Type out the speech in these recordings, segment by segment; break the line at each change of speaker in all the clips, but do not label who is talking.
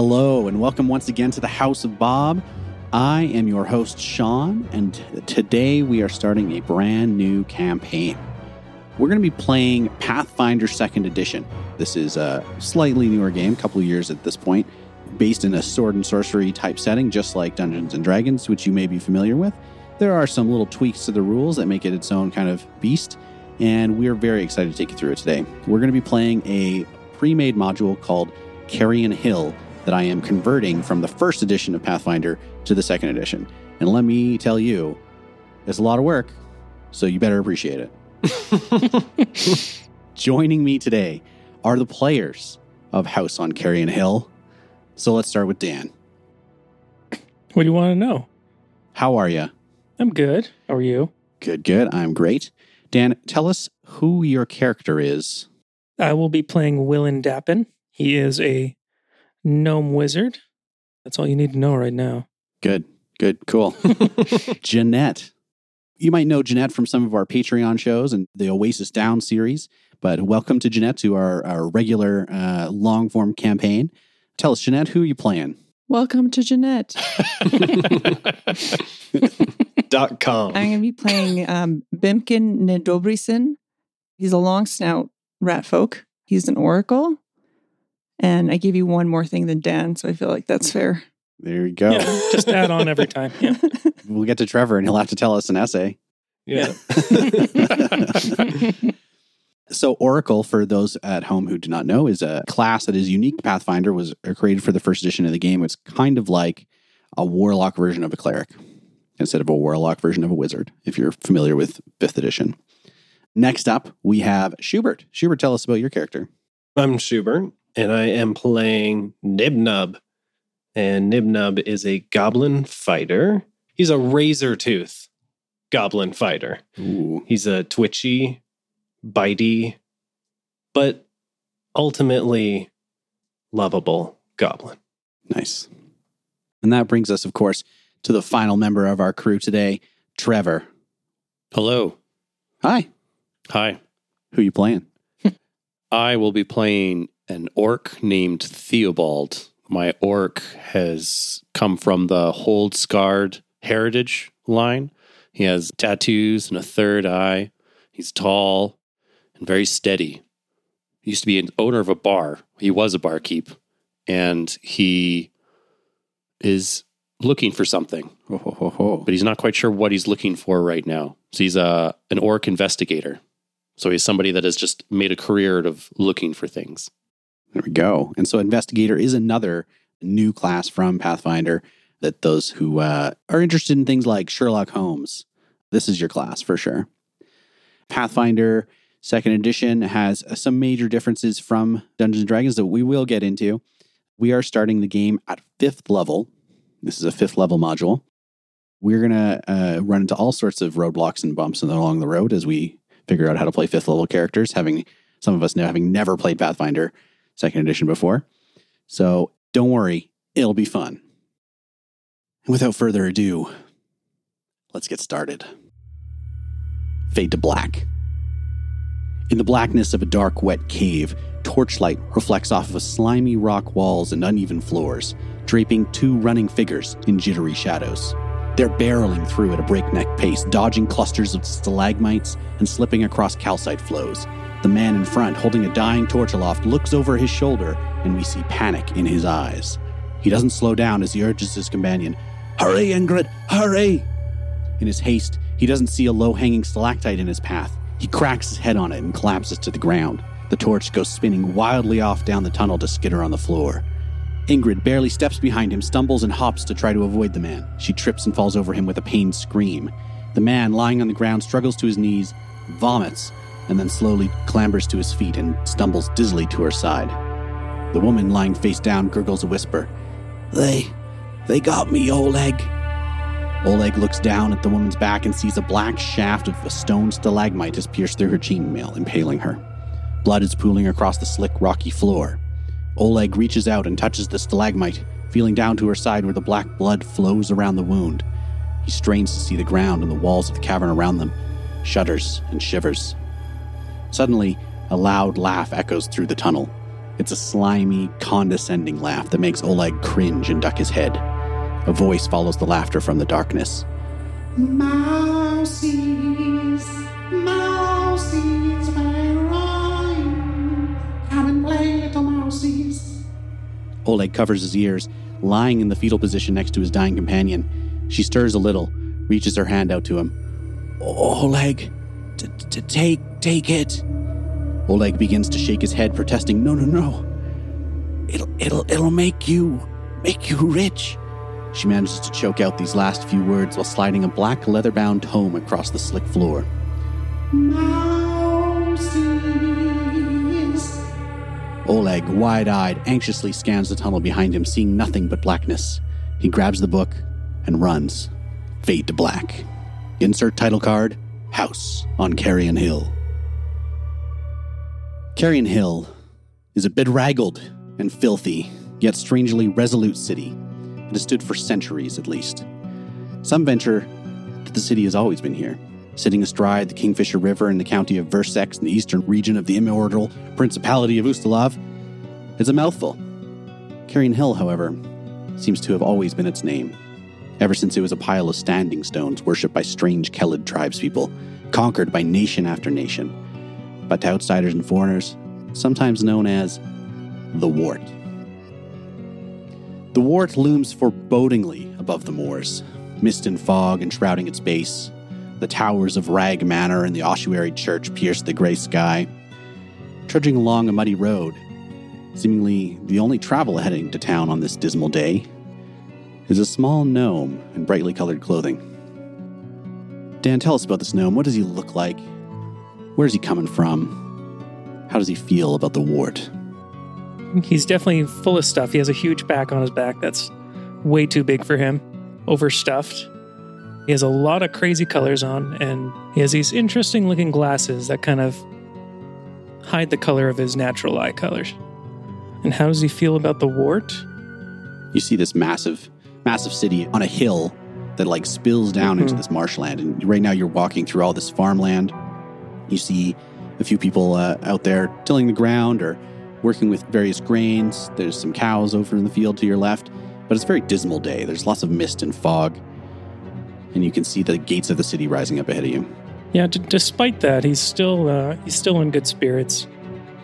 Hello, and welcome once again to the House of Bob. I am your host, Sean, and today we are starting a brand new campaign. We're going to be playing Pathfinder 2nd Edition. This is a slightly newer game, a couple of years at this point, based in a sword and sorcery type setting, just like Dungeons and Dragons, which you may be familiar with. There are some little tweaks to the rules that make it its own kind of beast, and we're very excited to take you through it today. We're going to be playing a pre made module called Carrion Hill that I am converting from the first edition of Pathfinder to the second edition. And let me tell you, it's a lot of work, so you better appreciate it. Joining me today are the players of House on Carrion Hill. So let's start with Dan.
What do you want to know?
How are you?
I'm good. How are you?
Good, good. I'm great. Dan, tell us who your character is.
I will be playing Willin Dappin. He is a gnome wizard. That's all you need to know right now.
Good, good, cool. Jeanette. You might know Jeanette from some of our Patreon shows and the Oasis Down series, but welcome to Jeanette to our, our regular uh, long form campaign. Tell us, Jeanette, who are you playing?
Welcome to Jeanette.
Dot com.
I'm going to be playing um, Bimkin Nedobrisen. He's a long snout rat folk. He's an oracle. And I gave you one more thing than Dan, so I feel like that's fair.
There you go.
Yeah, just add on every time. Yeah.
We'll get to Trevor and he'll have to tell us an essay.
Yeah.
So Oracle, for those at home who do not know, is a class that is unique to Pathfinder, was created for the first edition of the game. It's kind of like a warlock version of a cleric instead of a warlock version of a wizard, if you're familiar with fifth edition. Next up, we have Schubert. Schubert, tell us about your character.
I'm Schubert, and I am playing Nibnub. And Nibnub is a goblin fighter. He's a razor tooth goblin fighter.
Ooh.
He's a twitchy, bitey, but ultimately lovable goblin.
Nice. And that brings us, of course, to the final member of our crew today, Trevor.
Hello.
Hi.
Hi.
Who you playing?
I will be playing an orc named Theobald. My orc has come from the Hold Scarred heritage line. He has tattoos and a third eye. He's tall and very steady. He used to be an owner of a bar. He was a barkeep. And he is looking for something,
Ho, ho, ho,
but he's not quite sure what he's looking for right now. So he's a, an orc investigator. So he's somebody that has just made a career out of looking for things.
There we go. And so Investigator is another new class from Pathfinder that those who uh, are interested in things like Sherlock Holmes, this is your class for sure. Pathfinder second edition has some major differences from Dungeons and Dragons that we will get into. We are starting the game at fifth level. This is a fifth level module. We're going to uh, run into all sorts of roadblocks and bumps along the road as we figure out how to play fifth level characters, having some of us now having never played Pathfinder second edition before. So don't worry, it'll be fun. And without further ado, let's get started. Fade to black. In the blackness of a dark, wet cave, torchlight reflects off of slimy rock walls and uneven floors, draping two running figures in jittery shadows. They're barreling through at a breakneck pace, dodging clusters of stalagmites and slipping across calcite flows. The man in front, holding a dying torch aloft, looks over his shoulder, and we see panic in his eyes. He doesn't slow down as he urges his companion, Hurry, Ingrid, hurry! In his haste, he doesn't see a low hanging stalactite in his path. He cracks his head on it and collapses to the ground. The torch goes spinning wildly off down the tunnel to skitter on the floor. Ingrid barely steps behind him, stumbles and hops to try to avoid the man. She trips and falls over him with a pained scream. The man, lying on the ground, struggles to his knees, vomits, and then slowly clambers to his feet and stumbles dizzily to her side. The woman, lying face down, gurgles a whisper. They. they got me, Oleg. Oleg looks down at the woman's back and sees a black shaft of a stone stalagmite has pierced through her chainmail, impaling her. Blood is pooling across the slick, rocky floor. Oleg reaches out and touches the stalagmite, feeling down to her side where the black blood flows around the wound. He strains to see the ground and the walls of the cavern around them, shudders and shivers. Suddenly, a loud laugh echoes through the tunnel. It's a slimy, condescending laugh that makes Oleg cringe and duck his head. A voice follows the laughter from the darkness.
Mousies, mousies, where are you? Come and play, little mousies.
Oleg covers his ears, lying in the fetal position next to his dying companion. She stirs a little, reaches her hand out to him. Oleg, t- t- take, take it. Oleg begins to shake his head, protesting, "No, no, no! It'll, it'll, it'll make you, make you rich." She manages to choke out these last few words while sliding a black leather-bound tome across the slick floor.
Mousies.
Oleg, wide-eyed, anxiously scans the tunnel behind him, seeing nothing but blackness. He grabs the book and runs. Fade to black. Insert title card: House on Carrion Hill. Carrion Hill is a bedraggled and filthy, yet strangely resolute city. It has stood for centuries at least. Some venture that the city has always been here, sitting astride the Kingfisher River in the county of Versex in the eastern region of the immortal Principality of Ustalav. It's a mouthful. Carrion Hill, however, seems to have always been its name, ever since it was a pile of standing stones worshipped by strange Kellid tribespeople, conquered by nation after nation but to outsiders and foreigners, sometimes known as the Wart. The Wart looms forebodingly above the moors, mist and fog enshrouding its base. The towers of Rag Manor and the ossuary church pierce the gray sky. Trudging along a muddy road, seemingly the only travel heading to town on this dismal day, is a small gnome in brightly colored clothing. Dan, tell us about this gnome. What does he look like? Where's he coming from? How does he feel about the wart?
He's definitely full of stuff. He has a huge pack on his back that's way too big for him, overstuffed. He has a lot of crazy colors on, and he has these interesting looking glasses that kind of hide the color of his natural eye colors. And how does he feel about the wart?
You see this massive, massive city on a hill that like spills down into
Mhm.
this marshland. And right now you're walking through all this farmland. You see a few people uh, out there tilling the ground or working with various grains. There's some cows over in the field to your left, but it's a very dismal day. There's lots of mist and fog. And you can see the gates of the city rising up ahead of you.
Yeah, d- despite that, he's still uh, he's still in good spirits.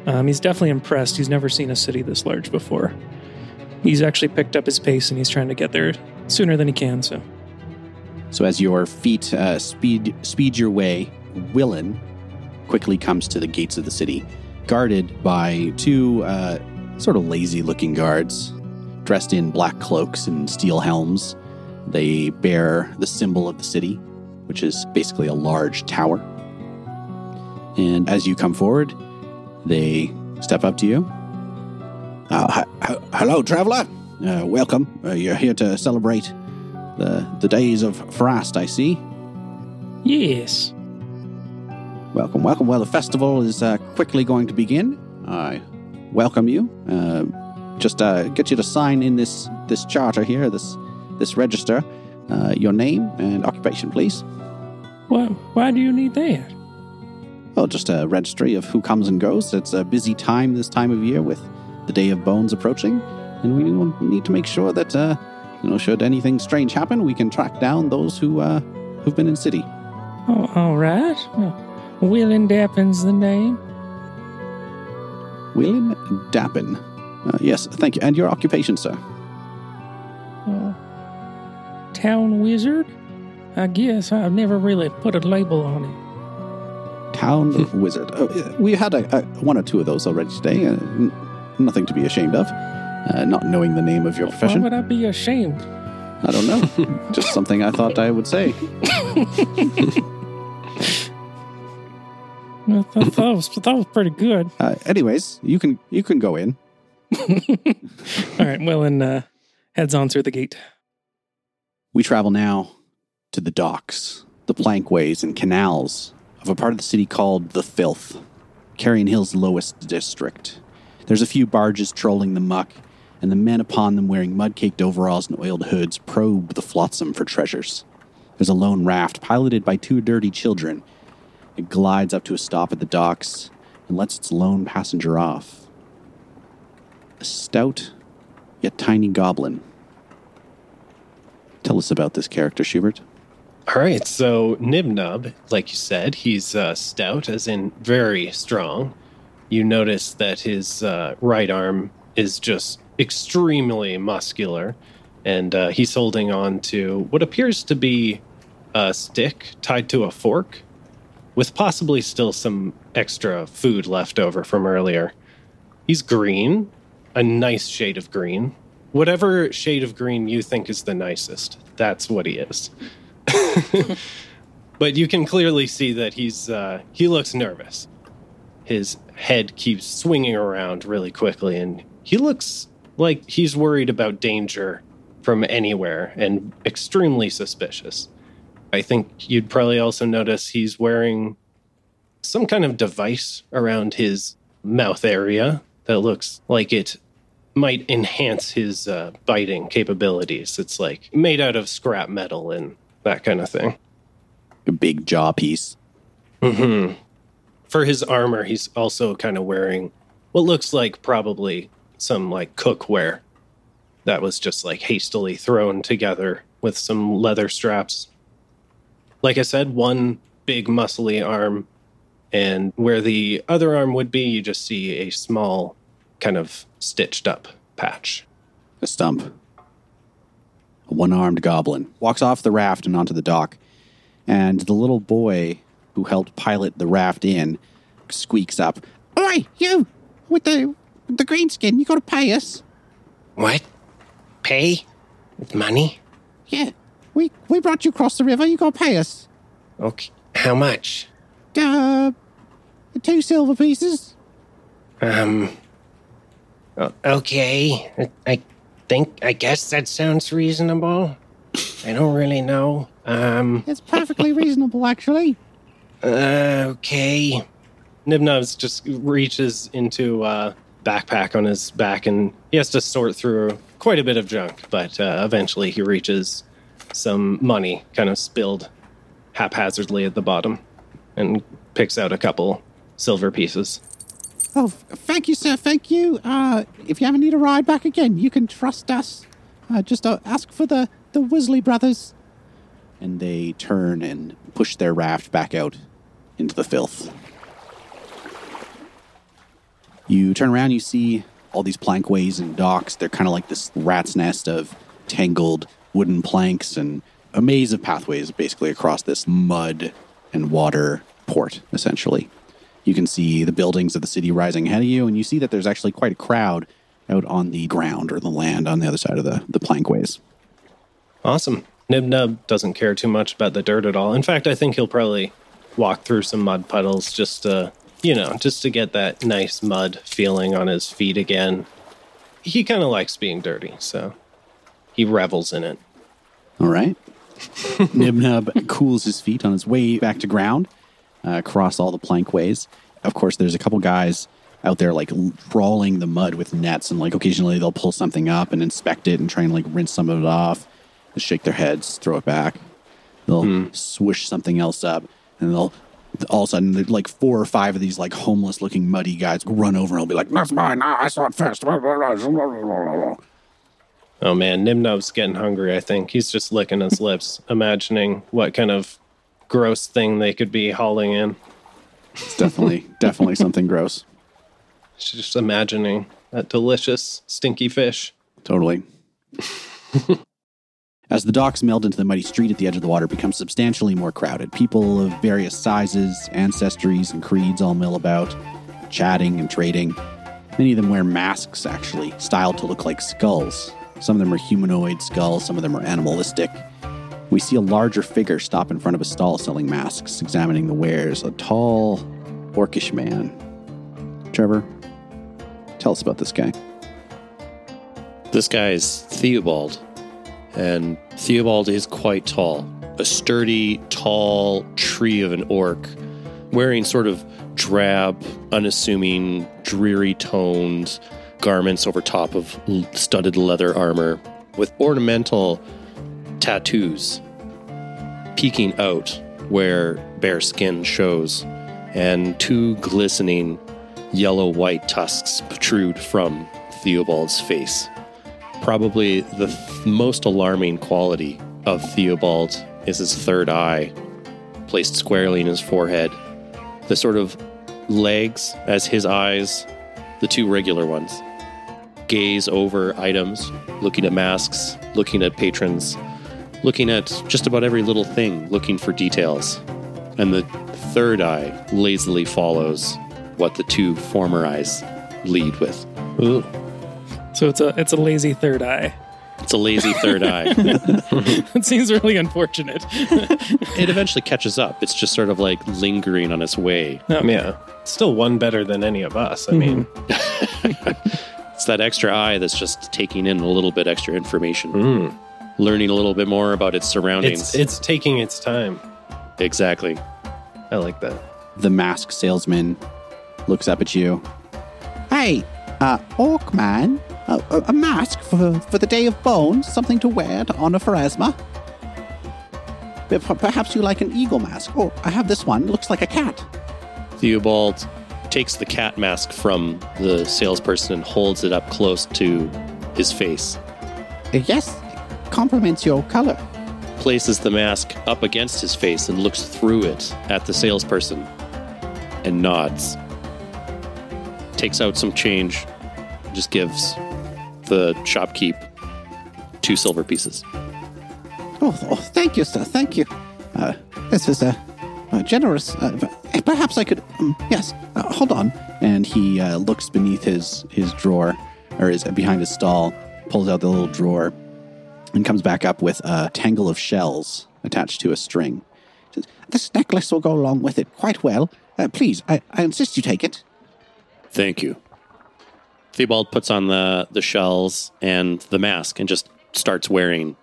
Um, he's definitely impressed. He's never seen a city this large before. He's actually picked up his pace and he's trying to get there sooner than he can. So
So as your feet uh, speed speed your way, Willen quickly comes to the gates of the city, guarded by two uh, sort of lazy-looking guards, dressed in black cloaks and steel helms. They bear the symbol of the city, which is basically a large tower. And as you come forward, they step up to you. Uh, hi- hi- hello, traveler. Uh, welcome. Uh, you're here to celebrate the the days of Frost, I see.
yes,
Welcome, welcome. Well, the festival is uh, quickly going to begin. I welcome you. Uh, just uh, get you to sign in this this charter here, this this register, uh, your name and occupation, please.
why why do you need that?
Well, just a registry of who comes and goes. It's a busy time this time of year with the Day of Bones approaching, and we need to make sure that uh, you know, should anything strange happen, we can track down those who uh, who've been in city.
Oh, all right. Well, Willing Dappin's the name.
William Dappin. Uh, yes, thank you. And your occupation, sir?
Uh, town wizard. I guess I've never really put a label on it.
Town wizard. Oh, we had a, a, one or two of those already today. Uh, nothing to be ashamed of. Uh, not knowing the name of your profession.
Why would I be ashamed?
I don't know. Just something I thought I would say.
I thought that was, that was pretty good.
Uh, anyways, you can you can go in.
All right, Willen uh, heads on through the gate.
We travel now to the docks, the plankways and canals of a part of the city called the Filth, Carrion Hill's lowest district. There's a few barges trolling the muck, and the men upon them wearing mud-caked overalls and oiled hoods probe the flotsam for treasures. There's a lone raft piloted by two dirty children. It glides up to a stop at the docks and lets its lone passenger off. a stout yet tiny goblin. Tell us about this character, Schubert.
All right, so Nibnub, like you said, he's uh, stout, as in very strong. You notice that his uh, right arm is just extremely muscular, and uh, he's holding on to what appears to be a stick tied to a fork, with possibly still some extra food left over from earlier. He's green, a nice shade of green. Whatever shade of green you think is the nicest, that's what he is. but you can clearly see that he's uh, he looks nervous. His head keeps swinging around really quickly, and he looks like he's worried about danger from anywhere and extremely suspicious. I think you'd probably also notice he's wearing some kind of device around his mouth area that looks like it might enhance his uh, biting capabilities. It's like made out of scrap metal and that kind of thing.
A big jaw piece.
hmm For his armor, he's also kind of wearing what looks like probably some like cookware that was just like hastily thrown together with some leather straps. Like I said, one big muscly arm, and where the other arm would be, you just see a small kind of stitched up patch.
A stump. A one armed goblin walks off the raft and onto the dock, and the little boy who helped pilot the raft in squeaks up,
Oi, you! With the with the green skin, you gotta pay us.
What? Pay? With money?
Yeah. We we brought you across the river, you gotta pay us.
Okay. How much?
Uh two silver pieces.
Um. Okay. I- I think, I guess that sounds reasonable. I don't really know. Um.
It's perfectly reasonable actually.
Okay.
Nibnubs just reaches into a backpack on his back and he has to sort through quite a bit of junk, but uh, eventually he reaches some money kind of spilled haphazardly at the bottom and picks out a couple silver pieces.
Oh, thank you, sir. Thank you. Uh, if you ever need a ride back again, you can trust us. Uh, just uh, ask for the the Weasley brothers.
and they turn and push their raft back out into the filth. You turn around, you see all these plankways and docks. They're kind of like this rat's nest of tangled wooden planks and a maze of pathways basically across this mud and water port, essentially. You can see the buildings of the city rising ahead of you, and you see that there's actually quite a crowd out on the ground or the land on the other side of the, the plankways.
Awesome. Nibnub doesn't care too much about the dirt at all. In fact, I think he'll probably walk through some mud puddles just to, you know, just to get that nice mud feeling on his feet again. He kind of likes being dirty, so he revels in it.
All right. Nibnub cools his feet on his way back to ground uh, across all the plankways. Of course, there's a couple guys out there like trawling the mud with nets, and like occasionally they'll pull something up and inspect it and try and like rinse some of it off. They'll shake their heads, throw it back. They'll swish something else up, and they'll all of a sudden like four or five of these like homeless looking muddy guys run over and will be like,
That's mine. I saw it first.
Oh man, Nibnub's getting hungry, I think. He's just licking his lips, imagining what kind of gross thing they could be hauling in.
it's definitely definitely something gross.
Just imagining that delicious, stinky fish.
Totally. As the docks meld into the muddy street at the edge of the water, becomes substantially more crowded. People of various sizes, ancestries, and creeds all mill about, chatting and trading. Many of them wear masks, actually, styled to look like skulls. Some of them are humanoid skulls, some of them are animalistic. We see a larger figure stop in front of a stall selling masks, examining the wares. A tall, orcish man. Trevor, tell us about this guy.
This guy is Theobald, and Theobald is quite tall. A sturdy, tall tree of an orc, wearing sort of drab, unassuming, dreary toned garments over top of studded leather armor with ornamental tattoos peeking out where bare skin shows, and two glistening yellow white tusks protrude from Theobald's face. Probably the th- most alarming quality of Theobald is his third eye, placed squarely in his forehead. The sort of legs as his eyes, the two regular ones, gaze over items, looking at masks, looking at patrons, looking at just about every little thing, looking for details. And the third eye lazily follows what the two former eyes lead with.
Ooh.
So it's a it's a lazy third eye.
It's a lazy third eye.
It seems really unfortunate.
It eventually catches up. It's just sort of like lingering on its way.
Yeah. Still one better than any of us. I mean,
It's that extra eye that's just taking in a little bit extra information,
mm,
learning a little bit more about its surroundings.
it's it's taking its time.
exactly.
I like that.
The mask salesman looks up at you.
Hey, uh, Orc Man, a, a, mask for, for the Day of Bones, something to wear to honor Pharasma. Perhaps you like an eagle mask. Oh, I have this one. It looks like a cat.
Theobald takes the cat mask from the salesperson and holds it up close to his face,
Uh, yes, complements your color.
places the mask up against his face and looks through it at the salesperson and nods. Takes out some change, just gives the shopkeep two silver pieces.
Oh, oh thank you, sir. Thank you. Uh, this is a, uh generous. Uh, perhaps I could. Um, yes. Uh, hold on.
and he uh, looks beneath his his drawer or his behind his stall, pulls out the little drawer, and comes back up with a tangle of shells attached to a string.
Says, This necklace will go along with it quite well. Uh, please, I, I insist you take it.
Thank you. Theobald puts on the, the shells and the mask and just starts wearing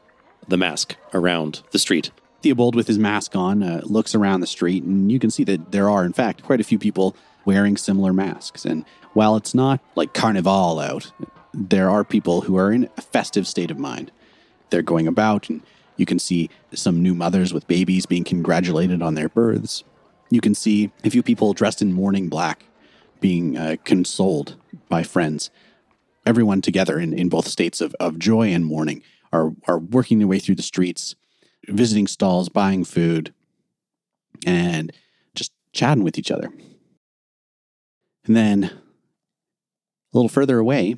the mask around the street.
Theobald, with his mask on, uh, looks around the street, and you can see that there are, in fact, quite a few people wearing similar masks. And while it's not like carnival out, there are people who are in a festive state of mind. They're going about, and you can see some new mothers with babies being congratulated on their births. You can see a few people dressed in mourning black being uh, consoled by friends. Everyone together in, in both states of, of joy and mourning are, are working their way through the streets, visiting stalls, buying food, and just chatting with each other. And then a little further away,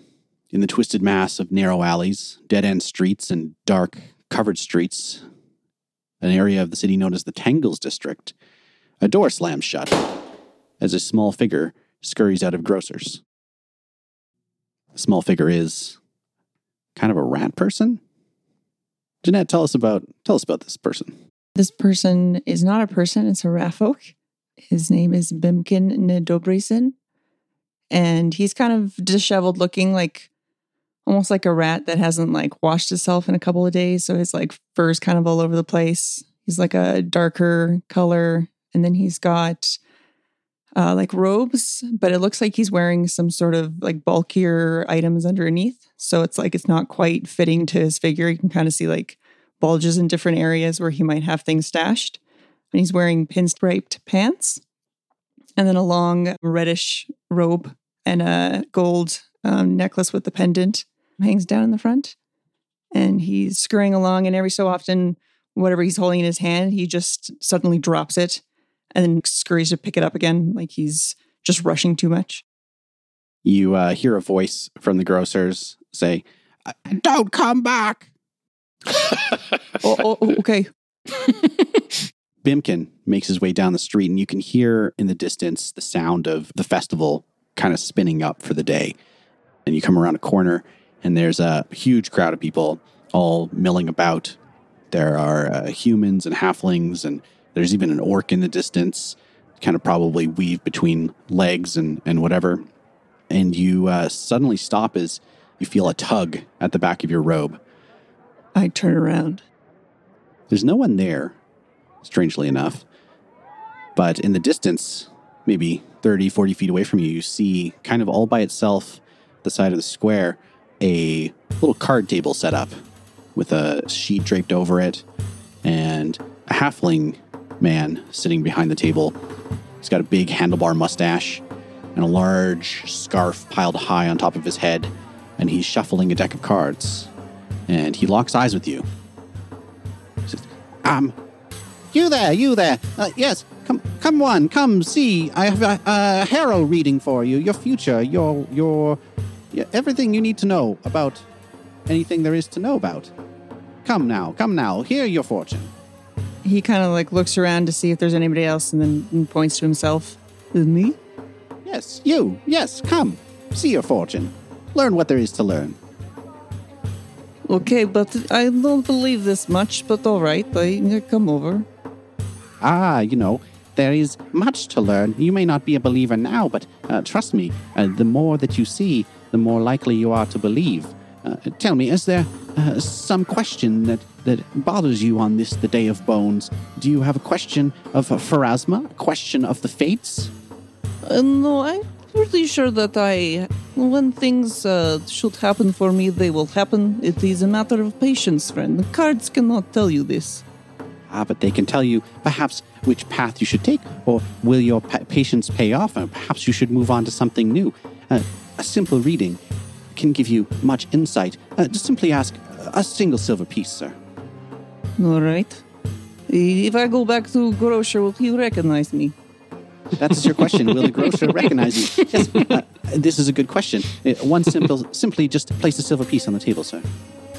in the twisted mass of narrow alleys, dead end streets, and dark, covered streets, an area of the city known as the Tangles District, a door slams shut as a small figure scurries out of grocers. The small figure is kind of a rat person. Jeanette, tell us about tell us about this person.
This person is not a person, it's a rat folk. His name is Bimkin Nedobrisen. And he's kind of disheveled looking, like almost like a rat that hasn't like washed itself in a couple of days. So his like fur's kind of all over the place. He's like a darker color. And then he's got uh, like robes, but it looks like he's wearing some sort of like bulkier items underneath. So it's like it's not quite fitting to his figure. You can kind of see like bulges in different areas where he might have things stashed. And he's wearing pinstriped pants and then a long reddish robe and a gold um, necklace with the pendant hangs down in the front. And he's scurrying along, and every so often, whatever he's holding in his hand, he just suddenly drops it and then scurries to pick it up again, like he's just rushing too much.
You uh, hear a voice from the grocers say,
Don't come back.
oh, oh, oh, okay.
Bimkin makes his way down the street, and you can hear in the distance the sound of the festival kind of spinning up for the day. And you come around a corner, and there's a huge crowd of people all milling about. There are uh, humans and halflings, and there's even an orc in the distance, kind of probably weave between legs and, and whatever. And you uh, suddenly stop as you feel a tug at the back of your robe.
I turn around.
There's no one there, strangely enough. But in the distance, maybe 30, 40 feet away from you, you see kind of all by itself, the side of the square, a little card table set up with a sheet draped over it and a halfling man sitting behind the table. He's got a big handlebar mustache and a large scarf piled high on top of his head. and he's shuffling a deck of cards. And he locks eyes with you. He says,
Um, you there, you there. Uh, yes, come, come one, come see. I have a, a harrow reading for you. Your future, your, your, your, everything you need to know about anything there is to know about. Come now, come now. Hear your fortune.
He kind of like looks around to see if there's anybody else and then points to himself. Me?
Yes, you. Yes, come. See your fortune. Learn what there is to learn.
Okay, but I don't believe this much, but all right, I come over.
Ah, you know, there is much to learn. You may not be a believer now, but uh, trust me, uh, the more that you see, the more likely you are to believe. Uh, tell me, is there uh, some question that, that bothers you on this, the Day of Bones? Do you have a question of Pharasma? A question of the fates?
Uh, no, I'm pretty sure that I, when things uh, should happen for me, they will happen. It is a matter of patience, friend. The cards cannot tell you this.
Ah, but they can tell you perhaps which path you should take, or will your pa- patience pay off, and perhaps you should move on to something new. Uh, a simple reading can give you much insight. Uh, just simply ask a single silver piece, sir.
All right. If I go back to Grocer, will he recognize me?
That's your question. Will the grocer recognize you? Yes. Uh, this is a good question. Uh, one simple, simply just place a silver piece on the table, sir.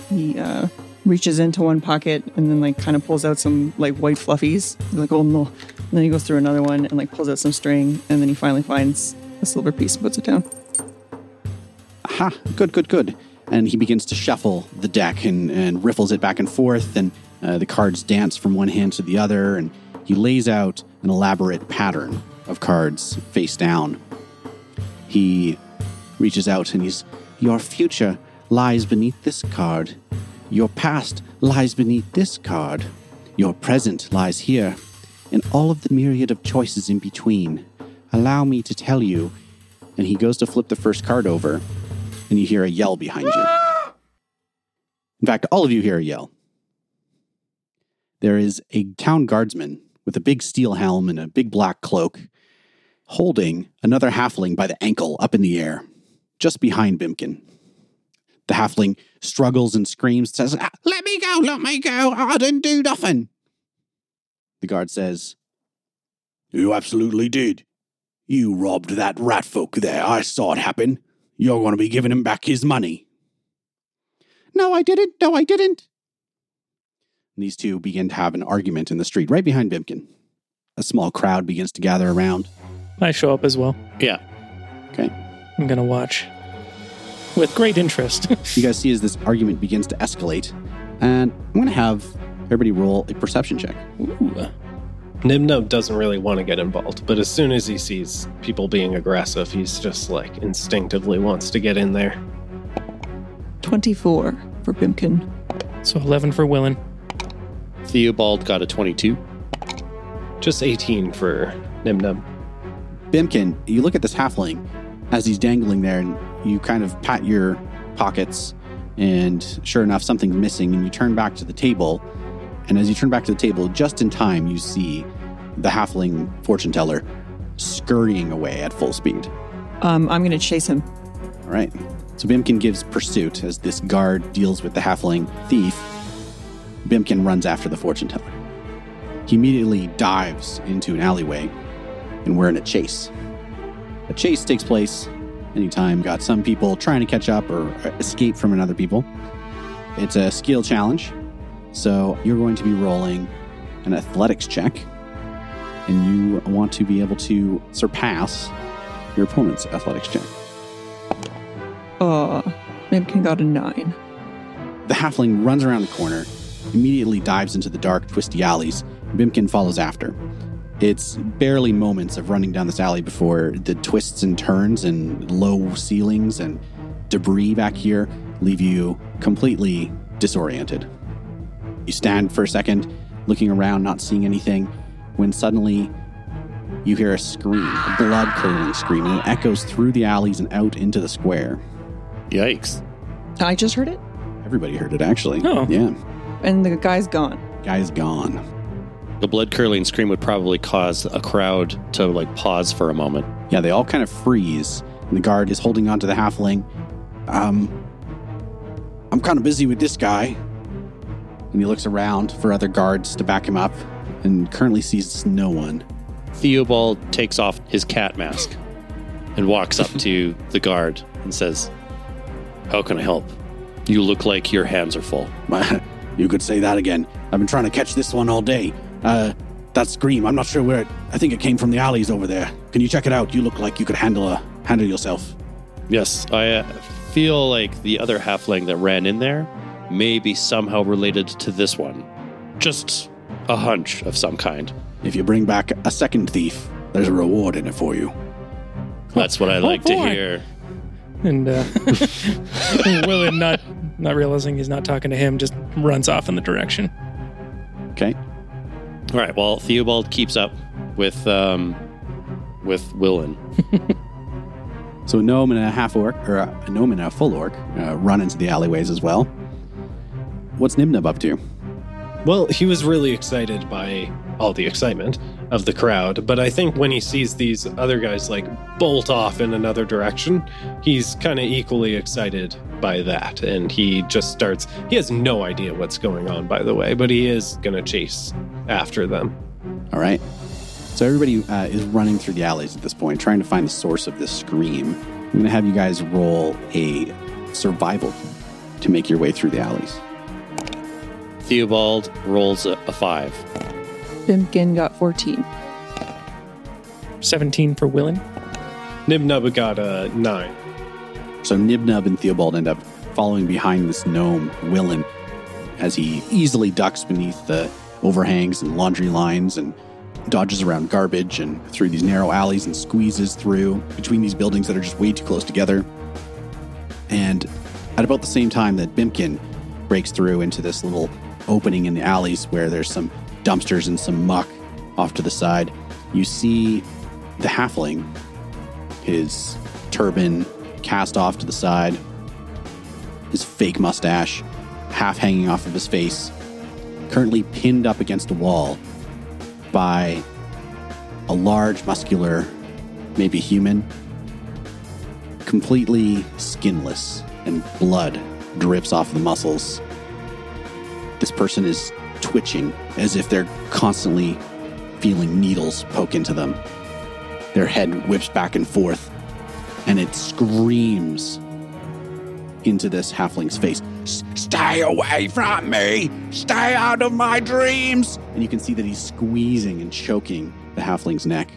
He uh, reaches into one pocket and then like kind of pulls out some like white fluffies. He's like, oh no. And then he goes through another one and like pulls out some string and then he finally finds a silver piece and puts it down.
Aha, good, good, good. And he begins to shuffle the deck and, and riffles it back and forth, and uh, the cards dance from one hand to the other, and he lays out an elaborate pattern of cards face down. He reaches out and he's, Your future lies beneath this card. Your past lies beneath this card. Your present lies here, and all of the myriad of choices in between. Allow me to tell you. And he goes to flip the first card over, and you hear a yell behind you. In fact, all of you hear a yell. There is a town guardsman with a big steel helm and a big black cloak holding another halfling by the ankle up in the air, just behind Bimkin. The halfling struggles and screams, says, "Ah, Let me go, let me go, I didn't do nothing. The guard says, You absolutely did. You robbed that rat folk there. I saw it happen. You're going to be giving him back his money. No, I didn't. No, I didn't. And these two begin to have an argument in the street right behind Bimkin. A small crowd begins to gather around.
I show up as well.
Yeah.
Okay.
I'm going to watch with great interest.
You guys see as this argument begins to escalate. And I'm going to have everybody roll a perception check.
Ooh.
Nibnub doesn't really want to get involved, but as soon as he sees people being aggressive, he's just like instinctively wants to get in there.
24 for Bimkin.
So 11 for Willen.
Theobald got a 22.
Just 18 for Nibnub.
Bimkin, you look at this halfling as he's dangling there, and you kind of pat your pockets, and sure enough, something's missing, and you turn back to the table. And as you turn back to the table, just in time, you see the halfling fortune teller scurrying away at full speed.
Um, I'm going to chase him.
All right. So Bimkin gives pursuit as this guard deals with the halfling thief. Bimkin runs after the fortune teller. He immediately dives into an alleyway, and we're in a chase. A chase takes place anytime got some people trying to catch up or escape from another people. It's a skill challenge, so you're going to be rolling an athletics check, and you want to be able to surpass your opponent's athletics check.
Uh, Bimkin got a 9.
The halfling runs around the corner, immediately dives into the dark, twisty alleys. Bimkin follows after. It's barely moments of running down this alley before the twists and turns and low ceilings and debris back here leave you completely disoriented. You stand for a second, looking around, not seeing anything, when suddenly you hear a scream, a blood curdling scream, and it echoes through the alleys and out into the square.
Yikes.
I just heard it,
Everybody heard it, actually.
Oh.
Yeah.
And the guy's gone.
Guy's gone.
The blood curdling scream would probably cause a crowd to like pause for a moment.
Yeah, they all kind of freeze, and the guard is holding onto the halfling. Um,
I'm kind of busy with this guy.
And he looks around for other guards to back him up and currently sees no one.
Theobald takes off his cat mask and walks up to the guard and says, How can I help? You look like your hands are full.
You could say that again. I've been trying to catch this one all day. Uh, that scream, I'm not sure where it, I think it came from the alleys over there. Can you check it out? You look like you could handle a, handle yourself.
Yes, I uh, feel like the other halfling that ran in there may be somehow related to this one. Just a hunch of some kind.
If you bring back a second thief, there's a reward in it for you.
That's what I like to hear.
And uh, Willen, not not realizing he's not talking to him, just runs off in the direction.
Okay.
All right. Well, Theobald keeps up with um, with Willen.
So a gnome and a half orc, or a gnome and a full orc, uh, run into the alleyways as well. What's Nimnub up to?
Well, he was really excited by all the excitement of the crowd, but I think when he sees these other guys like bolt off in another direction, he's kind of equally excited by that. And he just starts, he has no idea what's going on, by the way, but he is going to chase after them.
All right. So everybody uh, is running through the alleys at this point, trying to find the source of this scream. I'm going to have you guys roll a survival to make your way through the alleys.
Theobald rolls a, a five.
Bimkin got 14.
17 for Willen.
Nibnub got a uh, nine.
So Nibnub and Theobald end up following behind this gnome, Willen, as he easily ducks beneath the overhangs and laundry lines and dodges around garbage and through these narrow alleys and squeezes through between these buildings that are just way too close together. And at about the same time that Bimkin breaks through into this little opening in the alleys where there's some dumpsters and some muck off to the side, you see the halfling, his turban cast off to the side, his fake mustache half hanging off of his face, currently pinned up against a wall by a large, muscular, maybe human, completely skinless, and blood drips off the muscles. This person is twitching as if they're constantly feeling needles poke into them. Their head whips back and forth, and it screams into this halfling's face. Stay away from me! Stay out of my dreams! And you can see that he's squeezing and choking the halfling's neck.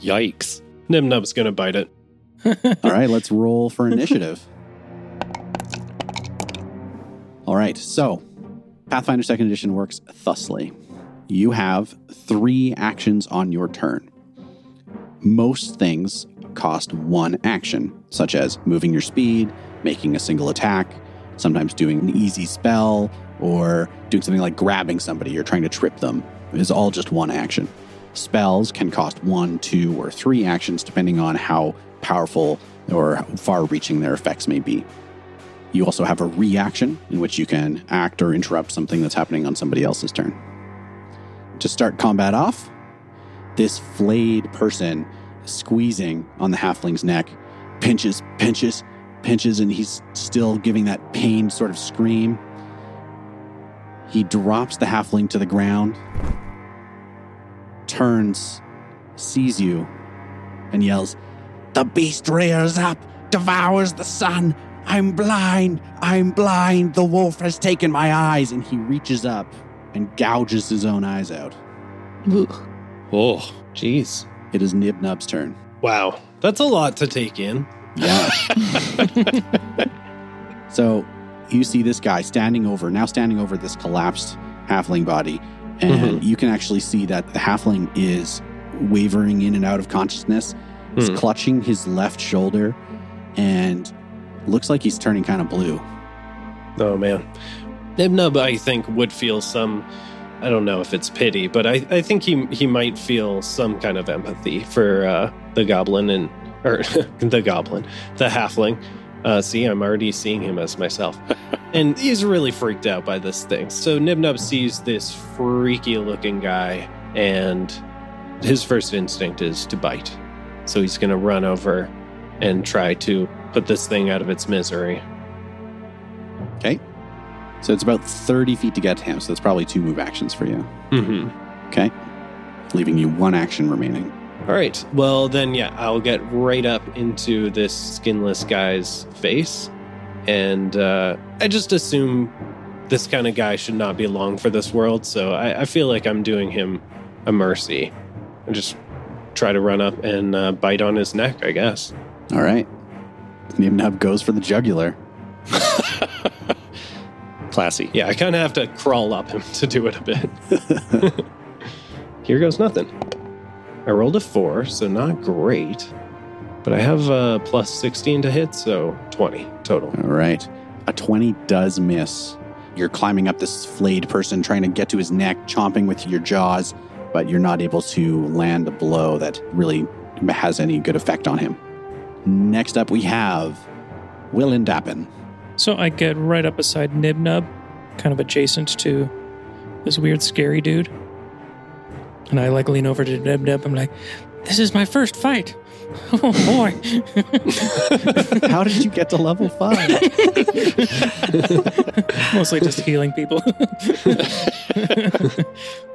Yikes.
Nibnub's going to bite it.
All right, let's roll for initiative. All right, so Pathfinder 2nd Edition works thusly. You have three actions on your turn. Most things cost one action, such as moving your speed, making a single attack, sometimes doing an easy spell, or doing something like grabbing somebody or trying to trip them. It is all just one action. Spells can cost one, two, or three actions depending on how powerful or far reaching their effects may be. You also have a reaction in which you can act or interrupt something that's happening on somebody else's turn. To start combat off, this flayed person squeezing on the halfling's neck pinches, pinches, pinches, and he's still giving that pained sort of scream. He drops the halfling to the ground, turns, sees you, and yells,
The beast rears up, devours the sun. I'm blind. I'm blind. The wolf has taken my eyes.
and he reaches up and gouges his own eyes out.
Ugh.
Oh,
Jeez.
It is Nib Nibnub's turn.
Wow. That's a lot to take in.
Yeah. so you see this guy standing over, now standing over this collapsed halfling body, and you can actually see that the halfling is wavering in and out of consciousness. He's
Hmm.
clutching his left shoulder and looks like he's turning kind of blue.
Oh, man. Nibnub, I think, would feel some. I don't know if it's pity, but I, I think he he might feel some kind of empathy for uh, the goblin and or the goblin, the halfling. Uh, see, I'm already seeing him as myself, and he's really freaked out by this thing. So Nibnub sees this freaky looking guy, and his first instinct is to bite. So he's going to run over and try to put this thing out of its misery.
Okay. So it's about 30 feet to get to him. So that's probably two move actions for you.
Mm-hmm.
Okay. Leaving you one action remaining.
All right. Well, then, yeah, I'll get right up into this skinless guy's face. And uh, I just assume this kind of guy should not be long for this world. So I, I feel like I'm doing him a mercy. I just try to run up and uh, bite on his neck, I guess.
All right. Nibnub goes for the jugular.
Classy.
Yeah, I kind of have to crawl up him to do it a bit. Here goes nothing. I rolled a four, so not great. But I have uh, plus 16 to hit, so 20 total.
All right. A 20 does miss. You're climbing up this flayed person, trying to get to his neck, chomping with your jaws, but you're not able to land a blow that really has any good effect on him. Next up, we have Willin Dappin.
So I get right up beside Nibnub, kind of adjacent to this weird, scary dude. And I like lean over to Nibnub. I'm like, this is my first fight. Oh boy.
How did you get to level five?
Mostly just healing people.
A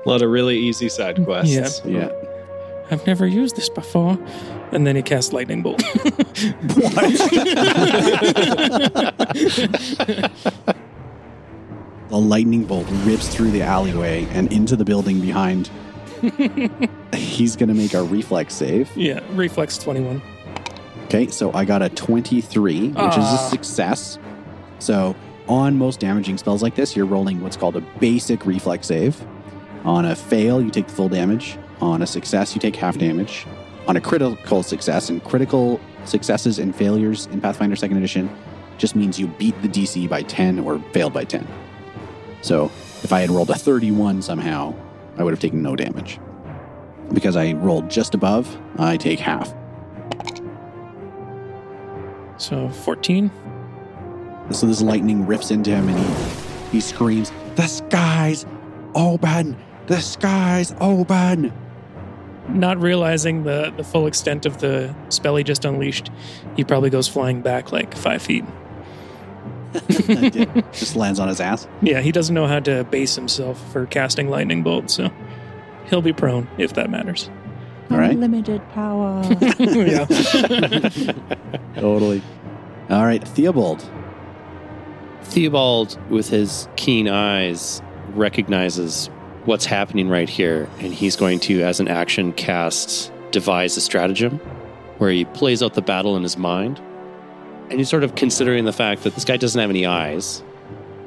lot of really easy side quests.
Yeah.
yeah.
I've never used this before. And then he casts lightning bolt.
The lightning bolt rips through the alleyway and into the building behind. He's going to make a reflex save.
yeah, reflex 21.
Okay, so I got a 23, which is a
Ah.
success. So on most damaging spells like this, you're rolling what's called a basic reflex save. On a fail, you take the full damage. On a success, you take half damage. On a critical success, and critical successes and failures in Pathfinder 2nd Edition just means you beat the DC by 10 or failed by 10. So if I had rolled a 31 somehow, I would have taken no damage. Because I rolled just above, I take half.
So 14.
So this lightning rips into him and he, he screams, The skies open! The skies open!
Not realizing the, the full extent of the spell he just unleashed, he probably goes flying back like five feet.
Just lands on his ass.
Yeah, he doesn't know how to base himself for casting lightning bolt, so he'll be prone if that matters.
All right.
Unlimited power.
yeah.
Totally. All right, Theobald.
Theobald, with his keen eyes, recognizes what's happening right here, and he's going to, as an action, cast Devise a Stratagem, where he plays out the battle in his mind. And he's sort of considering the fact that this guy doesn't have any eyes,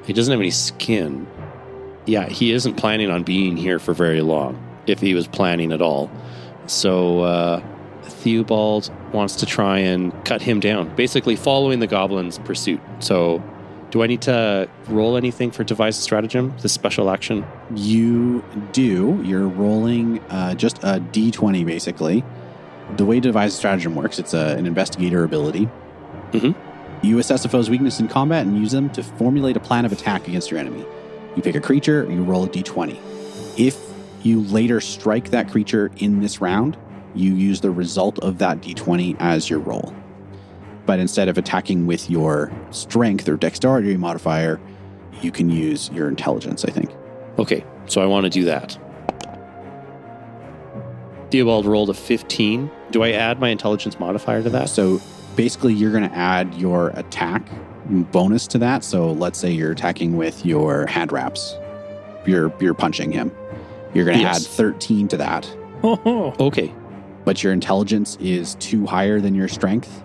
he doesn't have any skin. Yeah, he isn't planning on being here for very long, if he was planning at all. So, uh, Theobald wants to try and cut him down, basically following the goblin's pursuit. So, do I need to roll anything for devise a stratagem, this special action?
You do. You're rolling uh, just a d20, basically. The way Devise Stratagem works, it's a, an investigator ability.
Mhm.
You assess a foe's weakness in combat and use them to formulate a plan of attack against your enemy. You pick a creature, you roll a d20. If you later strike that creature in this round, you use the result of that d20 as your roll. But instead of attacking with your strength or dexterity modifier, you can use your intelligence, I think.
Okay, so I want to do that. Theobald rolled a 15. Do I add my intelligence modifier to that?
So basically, you're going to add your attack bonus to that. So let's say you're attacking with your hand wraps. You're you're punching him. You're going to
Yes.
add 13 to that.
Oh,
Okay,
But your intelligence is two higher than your strength.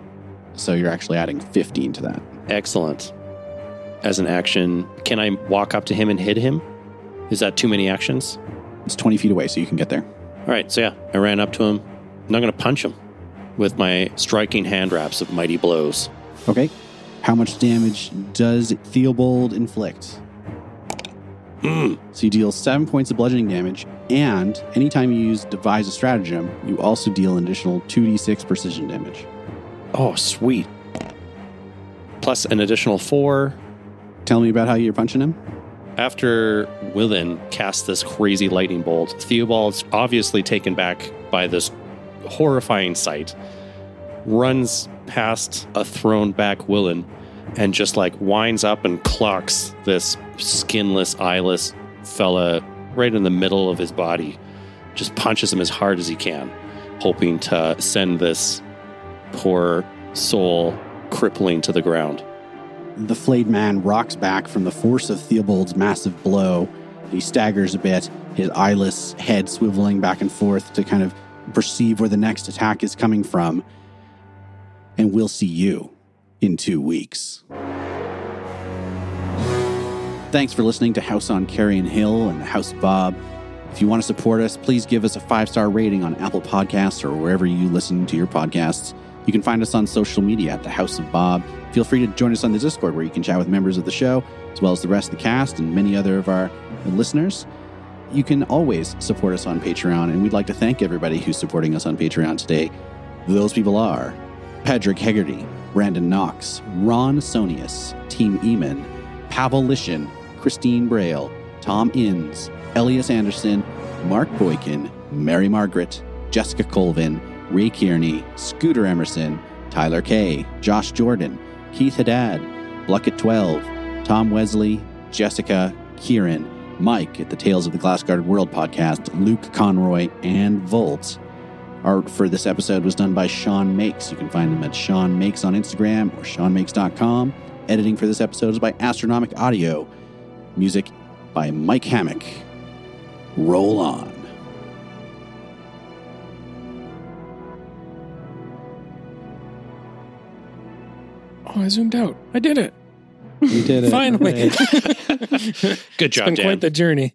So you're actually adding 15 to that.
excellent. As an action, can I walk up to him and hit him? Is that too many actions?
It's 20 feet away, so you can get there.
All right, so yeah, I ran up to him. I'm not going to punch him with my striking hand wraps of mighty blows.
Okay. How much damage does Theobald inflict?
Mm.
So you deal seven points of bludgeoning damage, and anytime you use devise a stratagem, you also deal an additional 2d6 precision damage.
Oh, sweet. Plus an additional four.
Tell me about how you're punching him.
After Willin casts this crazy lightning bolt, Theobald's obviously taken back by this horrifying sight, runs past a thrown back Willin, and just like winds up and clocks this skinless, eyeless fella right in the middle of his body. Just punches him as hard as he can, hoping to send this poor soul crippling to the ground.
The flayed man rocks back from the force of Theobald's massive blow. He staggers a bit, his eyeless head swiveling back and forth to kind of perceive where the next attack is coming from. And we'll see you in two weeks. Thanks for listening to House on Carrion Hill and House Bob. If you want to support us, please give us a five star rating on Apple Podcasts or wherever you listen to your podcasts. You can find us on social media at the House of Bob. Feel free to join us on the Discord where you can chat with members of the show, as well as the rest of the cast and many other of our listeners. You can always support us on Patreon, and we'd like to thank everybody who's supporting us on Patreon today. Those people are Patrick Hegarty, Brandon Knox, Ron Sonius, Team Eamon, Pavel Lishin, Christine Braille, Tom Inns, Elias Anderson, Mark Boykin, Mary Margaret, Jessica Colvin, Ray Kearney, Scooter Emerson, Tyler Kay, Josh Jordan, Keith Haddad, Bluckett 12, Tom Wesley, Jessica, Kieran, Mike at the Tales of the Glass Guarded World podcast, Luke Conroy, and Volt. Art for this episode was done by Sean Makes. You can find him at Sean Makes on Instagram or SeanMakes.com. Editing for this episode is by Astronomic Audio. Music by Mike Hammock. Roll on.
Oh, I zoomed out. I did it.
You did it.
Finally.
Good
It's
job,
been
Dan.
quite the journey.